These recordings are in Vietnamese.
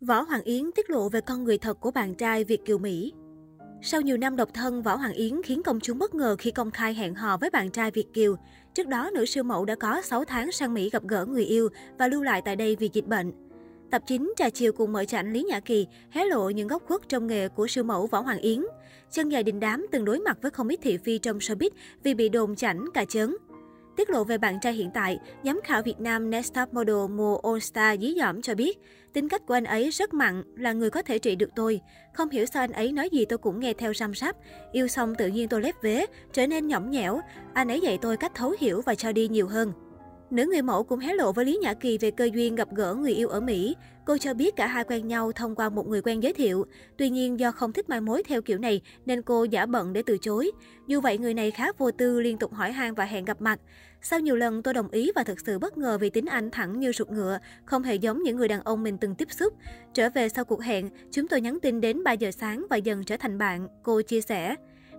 Võ Hoàng Yến tiết lộ về con người thật của bạn trai Việt Kiều Mỹ. Sau nhiều năm độc thân, Võ Hoàng Yến khiến công chúng bất ngờ khi công khai hẹn hò với bạn trai Việt Kiều. Trước đó, nữ siêu mẫu đã có 6 tháng sang Mỹ gặp gỡ người yêu và lưu lại tại đây vì dịch bệnh. Tập 9 trà chiều cùng mời chảnh Lý Nhã Kỳ hé lộ những góc khuất trong nghề của siêu mẫu Võ Hoàng Yến. Chân dài đình đám từng đối mặt với không ít thị phi trong showbiz vì bị đồn chảnh cà chớn. Tiết lộ về bạn trai hiện tại, giám khảo Việt Nam Next Top Model mùa All Star dí dỏm cho biết, tính cách của anh ấy rất mặn, là người có thể trị được tôi. Không hiểu sao anh ấy nói gì tôi cũng nghe theo răm rắp. Yêu xong tự nhiên tôi lép vế, trở nên nhõng nhẽo. Anh ấy dạy tôi cách thấu hiểu và cho đi nhiều hơn. Nữ người mẫu cũng hé lộ với Lý Nhã Kỳ về cơ duyên gặp gỡ người yêu ở Mỹ. Cô cho biết cả hai quen nhau thông qua một người quen giới thiệu. Tuy nhiên do không thích mai mối theo kiểu này nên cô giả bận để từ chối. Dù vậy người này khá vô tư liên tục hỏi han và hẹn gặp mặt. Sau nhiều lần tôi đồng ý và thực sự bất ngờ vì tính anh thẳng như sụt ngựa, không hề giống những người đàn ông mình từng tiếp xúc. Trở về sau cuộc hẹn, chúng tôi nhắn tin đến 3 giờ sáng và dần trở thành bạn, cô chia sẻ.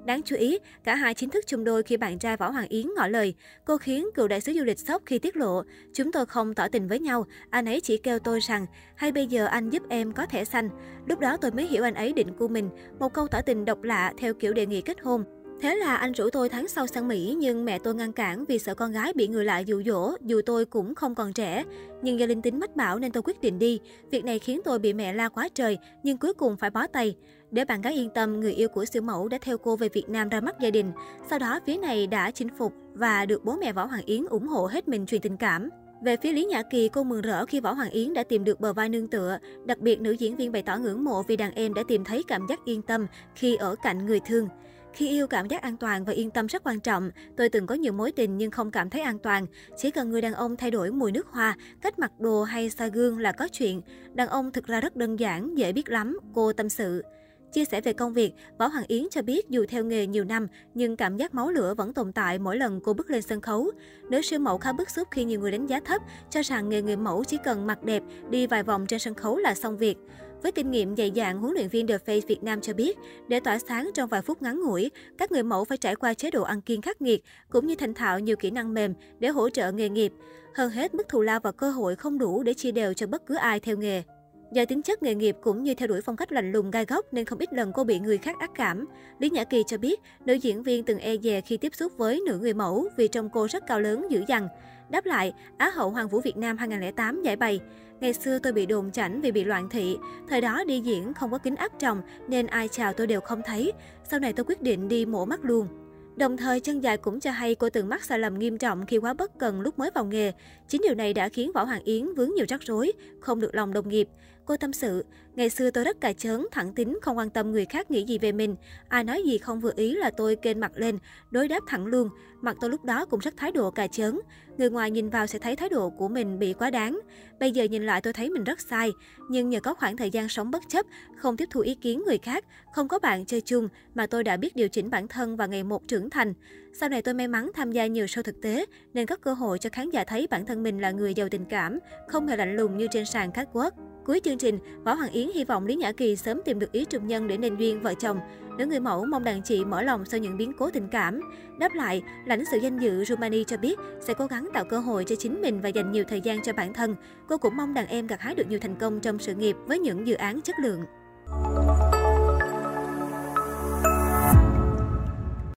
Đáng chú ý, cả hai chính thức chung đôi khi bạn trai Võ Hoàng Yến ngỏ lời. Cô khiến cựu đại sứ du lịch sốc khi tiết lộ, chúng tôi không tỏ tình với nhau, anh ấy chỉ kêu tôi rằng, hay bây giờ anh giúp em có thẻ xanh. Lúc đó tôi mới hiểu anh ấy định của mình, một câu tỏ tình độc lạ theo kiểu đề nghị kết hôn. Thế là anh rủ tôi tháng sau sang Mỹ nhưng mẹ tôi ngăn cản vì sợ con gái bị người lạ dụ dỗ, dù tôi cũng không còn trẻ. Nhưng do linh tính mách bảo nên tôi quyết định đi. Việc này khiến tôi bị mẹ la quá trời, nhưng cuối cùng phải bó tay. Để bạn gái yên tâm, người yêu của siêu mẫu đã theo cô về Việt Nam ra mắt gia đình. Sau đó phía này đã chinh phục và được bố mẹ Võ Hoàng Yến ủng hộ hết mình truyền tình cảm. Về phía Lý Nhã Kỳ, cô mừng rỡ khi Võ Hoàng Yến đã tìm được bờ vai nương tựa. Đặc biệt, nữ diễn viên bày tỏ ngưỡng mộ vì đàn em đã tìm thấy cảm giác yên tâm khi ở cạnh người thương. Khi yêu cảm giác an toàn và yên tâm rất quan trọng. Tôi từng có nhiều mối tình nhưng không cảm thấy an toàn. Chỉ cần người đàn ông thay đổi mùi nước hoa, cách mặc đồ hay xa gương là có chuyện. Đàn ông thực ra rất đơn giản, dễ biết lắm, cô tâm sự. Chia sẻ về công việc, Võ Hoàng Yến cho biết dù theo nghề nhiều năm, nhưng cảm giác máu lửa vẫn tồn tại mỗi lần cô bước lên sân khấu. Nữ siêu mẫu khá bức xúc khi nhiều người đánh giá thấp, cho rằng nghề người mẫu chỉ cần mặc đẹp, đi vài vòng trên sân khấu là xong việc. Với kinh nghiệm dày dạn, huấn luyện viên The Face Việt Nam cho biết, để tỏa sáng trong vài phút ngắn ngủi, các người mẫu phải trải qua chế độ ăn kiêng khắc nghiệt, cũng như thành thạo nhiều kỹ năng mềm để hỗ trợ nghề nghiệp. Hơn hết, mức thù lao và cơ hội không đủ để chia đều cho bất cứ ai theo nghề. Do tính chất nghề nghiệp cũng như theo đuổi phong cách lạnh lùng gai góc nên không ít lần cô bị người khác ác cảm. Lý Nhã Kỳ cho biết, nữ diễn viên từng e dè khi tiếp xúc với nữ người mẫu vì trông cô rất cao lớn dữ dằn. Đáp lại, Á hậu Hoàng vũ Việt Nam 2008 giải bày, Ngày xưa tôi bị đồn chảnh vì bị loạn thị. Thời đó đi diễn không có kính áp tròng nên ai chào tôi đều không thấy. Sau này tôi quyết định đi mổ mắt luôn. Đồng thời, chân dài cũng cho hay cô từng mắc sai lầm nghiêm trọng khi quá bất cần lúc mới vào nghề. Chính điều này đã khiến Võ Hoàng Yến vướng nhiều rắc rối, không được lòng đồng nghiệp. Cô tâm sự, ngày xưa tôi rất cà chớn, thẳng tính, không quan tâm người khác nghĩ gì về mình. Ai nói gì không vừa ý là tôi kênh mặt lên, đối đáp thẳng luôn. Mặt tôi lúc đó cũng rất thái độ cà chớn. Người ngoài nhìn vào sẽ thấy thái độ của mình bị quá đáng. Bây giờ nhìn lại tôi thấy mình rất sai. Nhưng nhờ có khoảng thời gian sống bất chấp, không tiếp thu ý kiến người khác, không có bạn chơi chung mà tôi đã biết điều chỉnh bản thân và ngày một trưởng thành. Sau này tôi may mắn tham gia nhiều show thực tế nên có cơ hội cho khán giả thấy bản thân mình là người giàu tình cảm, không hề lạnh lùng như trên sàn catwalk. Cuối chương trình, Võ Hoàng Yến hy vọng Lý Nhã Kỳ sớm tìm được ý trùng nhân để nên duyên vợ chồng. Nữ người mẫu mong đàn chị mở lòng sau những biến cố tình cảm. Đáp lại, lãnh sự danh dự Rumani cho biết sẽ cố gắng tạo cơ hội cho chính mình và dành nhiều thời gian cho bản thân. Cô cũng mong đàn em gặt hái được nhiều thành công trong sự nghiệp với những dự án chất lượng.